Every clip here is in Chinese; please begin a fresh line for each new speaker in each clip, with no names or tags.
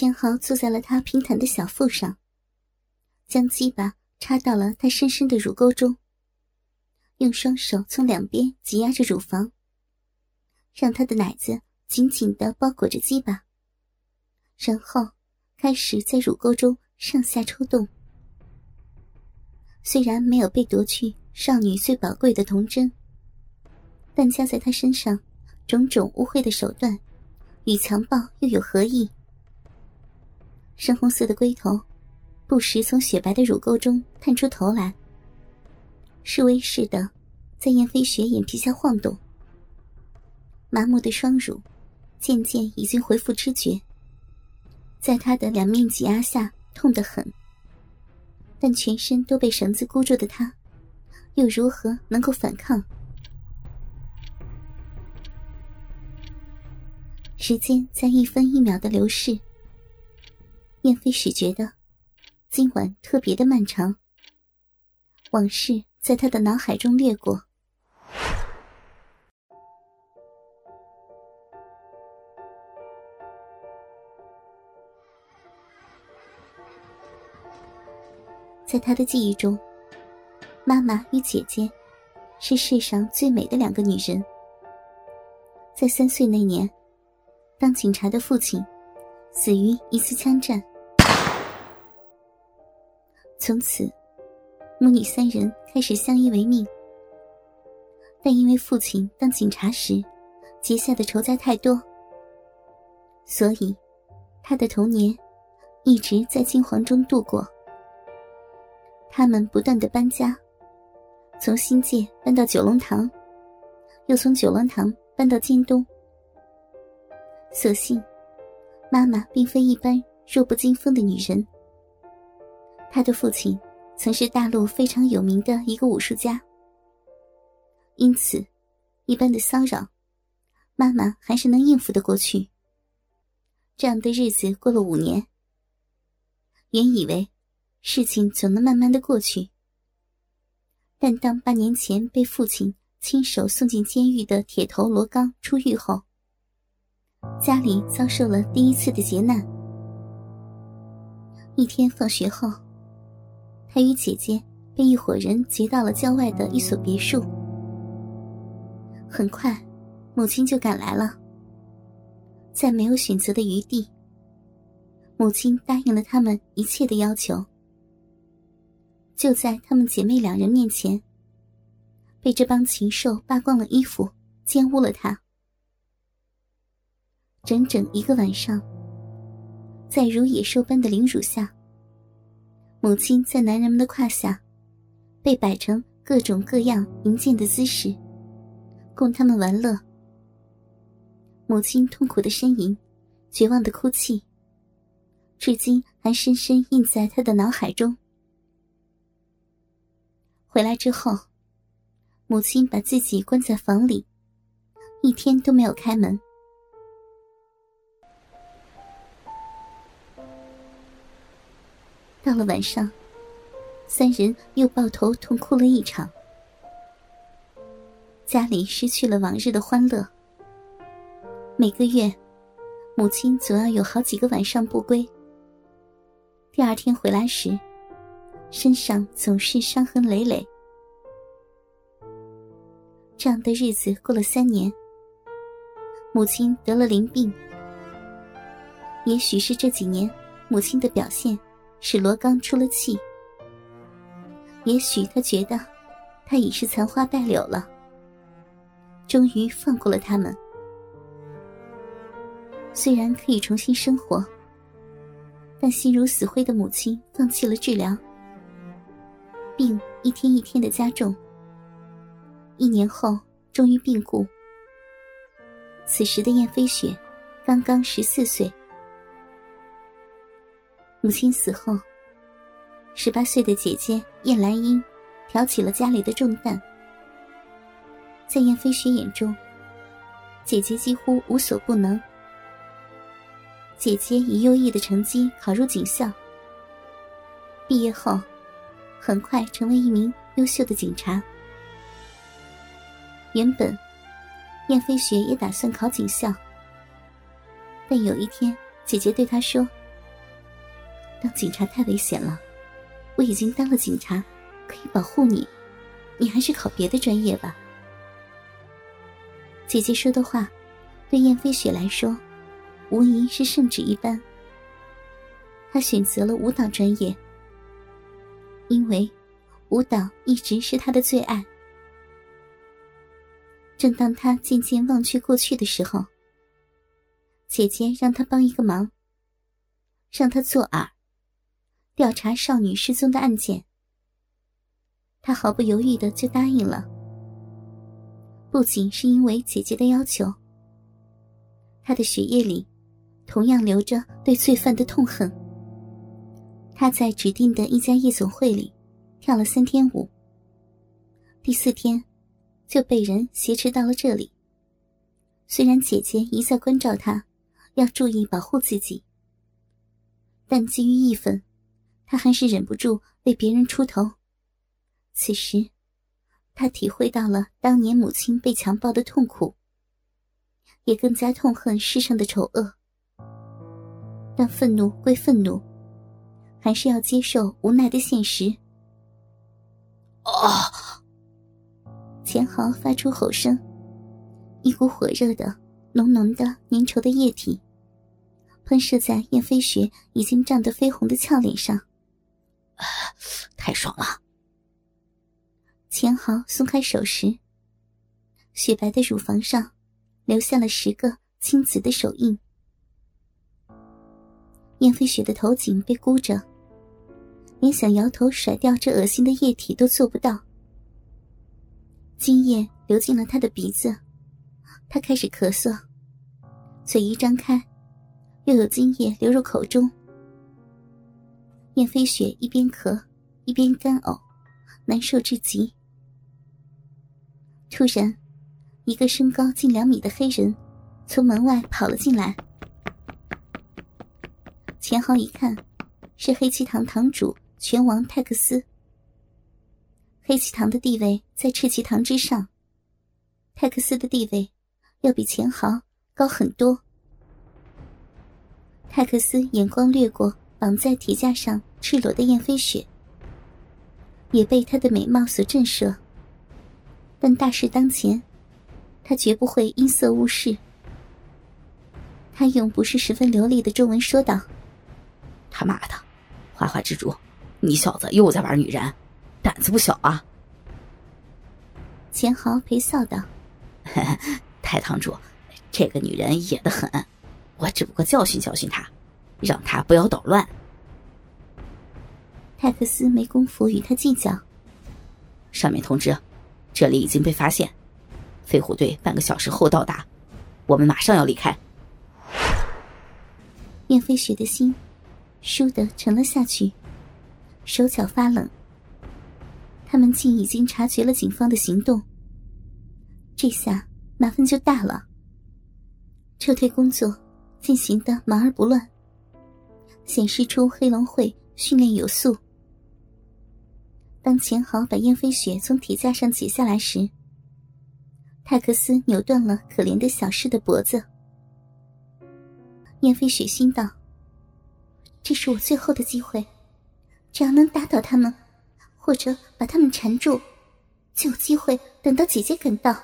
钱豪坐在了他平坦的小腹上，将鸡巴插到了他深深的乳沟中，用双手从两边挤压着乳房，让他的奶子紧紧的包裹着鸡巴，然后开始在乳沟中上下抽动。虽然没有被夺去少女最宝贵的童贞，但加在他身上种种污秽的手段，与强暴又有何异？深红色的龟头，不时从雪白的乳沟中探出头来，示威似的，在燕飞雪眼皮下晃动。麻木的双乳，渐渐已经恢复知觉，在他的两面挤压下，痛得很。但全身都被绳子箍住的他，又如何能够反抗？时间在一分一秒的流逝。燕飞使觉得，今晚特别的漫长。往事在他的脑海中掠过，在他的记忆中，妈妈与姐姐是世上最美的两个女人。在三岁那年，当警察的父亲死于一次枪战。从此，母女三人开始相依为命。但因为父亲当警察时结下的仇家太多，所以他的童年一直在惊惶中度过。他们不断的搬家，从新界搬到九龙塘，又从九龙塘搬到京东。所幸，妈妈并非一般弱不禁风的女人。他的父亲曾是大陆非常有名的一个武术家，因此，一般的骚扰，妈妈还是能应付得过去。这样的日子过了五年，原以为事情总能慢慢的过去，但当八年前被父亲亲手送进监狱的铁头罗刚出狱后，家里遭受了第一次的劫难。一天放学后。他与姐姐被一伙人劫到了郊外的一所别墅。很快，母亲就赶来了。在没有选择的余地，母亲答应了他们一切的要求。就在她们姐妹两人面前，被这帮禽兽扒光了衣服，奸污了她。整整一个晚上，在如野兽般的凌辱下。母亲在男人们的胯下，被摆成各种各样淫贱的姿势，供他们玩乐。母亲痛苦的呻吟，绝望的哭泣，至今还深深印在他的脑海中。回来之后，母亲把自己关在房里，一天都没有开门。到了晚上，三人又抱头痛哭了一场。家里失去了往日的欢乐。每个月，母亲总要有好几个晚上不归。第二天回来时，身上总是伤痕累累。这样的日子过了三年，母亲得了淋病。也许是这几年母亲的表现。使罗刚出了气，也许他觉得他已是残花败柳了，终于放过了他们。虽然可以重新生活，但心如死灰的母亲放弃了治疗，病一天一天的加重。一年后，终于病故。此时的燕飞雪刚刚十四岁。母亲死后，十八岁的姐姐燕兰英挑起了家里的重担。在燕飞雪眼中，姐姐几乎无所不能。姐姐以优异的成绩考入警校，毕业后很快成为一名优秀的警察。原本，燕飞雪也打算考警校，但有一天，姐姐对她说。当警察太危险了，我已经当了警察，可以保护你，你还是考别的专业吧。姐姐说的话，对燕飞雪来说，无疑是圣旨一般。她选择了舞蹈专业，因为舞蹈一直是她的最爱。正当她渐渐忘却过去的时候，姐姐让她帮一个忙，让她做饵，调查少女失踪的案件。他毫不犹豫的就答应了。不仅是因为姐姐的要求，他的血液里同样流着对罪犯的痛恨。他在指定的一家夜总会里跳了三天舞，第四天就被人挟持到了这里。虽然姐姐一再关照他。要注意保护自己，但基于义愤，他还是忍不住为别人出头。此时，他体会到了当年母亲被强暴的痛苦，也更加痛恨世上的丑恶。但愤怒归愤怒，还是要接受无奈的现实。
啊！
钱豪发出吼声，一股火热的。浓浓的粘稠的液体，喷射在燕飞雪已经涨得绯红的俏脸上。
太爽了！
钱豪松开手时，雪白的乳房上留下了十个青紫的手印。燕飞雪的头颈被箍着，连想摇头甩掉这恶心的液体都做不到。精液流进了他的鼻子。他开始咳嗽，嘴一张开，又有精液流入口中。燕飞雪一边咳一边干呕，难受至极。突然，一个身高近两米的黑人从门外跑了进来。钱豪一看，是黑旗堂堂主拳王泰克斯。黑旗堂的地位在赤旗堂之上，泰克斯的地位。要比钱豪高很多。泰克斯眼光掠过绑在铁架上赤裸的燕飞雪，也被她的美貌所震慑。但大事当前，他绝不会因色误事。他用不是十分流利的中文说道：“
他妈的，花花之主，你小子又在玩女人，胆子不小啊！”
钱豪陪笑道。
太堂主，这个女人野得很，我只不过教训教训她，让他不要捣乱。
泰克斯没工夫与他计较。
上面通知，这里已经被发现，飞虎队半个小时后到达，我们马上要离开。
燕飞雪的心倏地沉了下去，手脚发冷。他们竟已经察觉了警方的行动，这下。麻烦就大了。撤退工作进行的忙而不乱，显示出黑龙会训练有素。当钱豪把燕飞雪从铁架上解下来时，泰克斯扭断了可怜的小诗的脖子。燕飞雪心道：“这是我最后的机会，只要能打倒他们，或者把他们缠住，就有机会等到姐姐赶到。”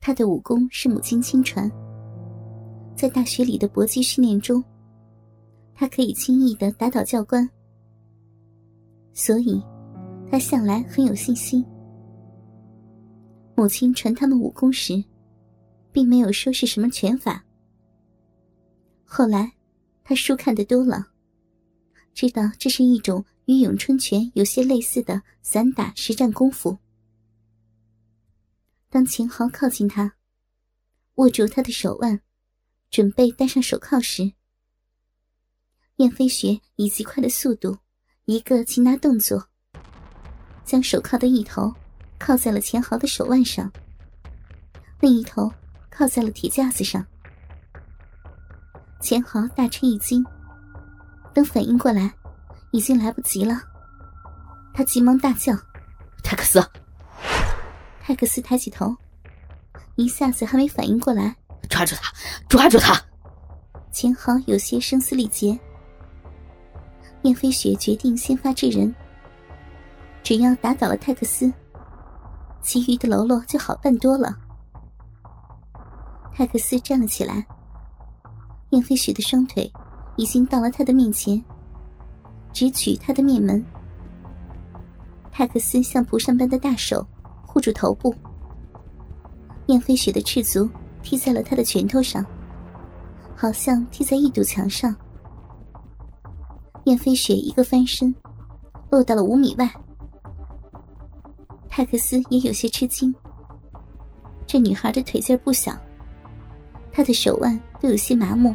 他的武功是母亲亲传，在大学里的搏击训练中，他可以轻易的打倒教官，所以，他向来很有信心。母亲传他们武功时，并没有说是什么拳法。后来，他书看得多了，知道这是一种与咏春拳有些类似的散打实战功夫。当秦豪靠近他，握住他的手腕，准备戴上手铐时，燕飞雪以极快的速度，一个擒拿动作，将手铐的一头靠在了钱豪的手腕上，另一头靠在了铁架子上。钱豪大吃一惊，等反应过来，已经来不及了。他急忙大叫：“
泰克斯！”
泰克斯抬起头，一下子还没反应过来，
抓住他，抓住他！
钱豪有些声嘶力竭，燕飞雪决定先发制人，只要打倒了泰克斯，其余的喽啰就好办多了。泰克斯站了起来，燕飞雪的双腿已经到了他的面前，直取他的面门。泰克斯像蒲扇般的大手护住头部，燕飞雪的赤足踢在了他的拳头上，好像踢在一堵墙上。燕飞雪一个翻身，落到了五米外。泰克斯也有些吃惊，这女孩的腿劲不小，她的手腕都有些麻木。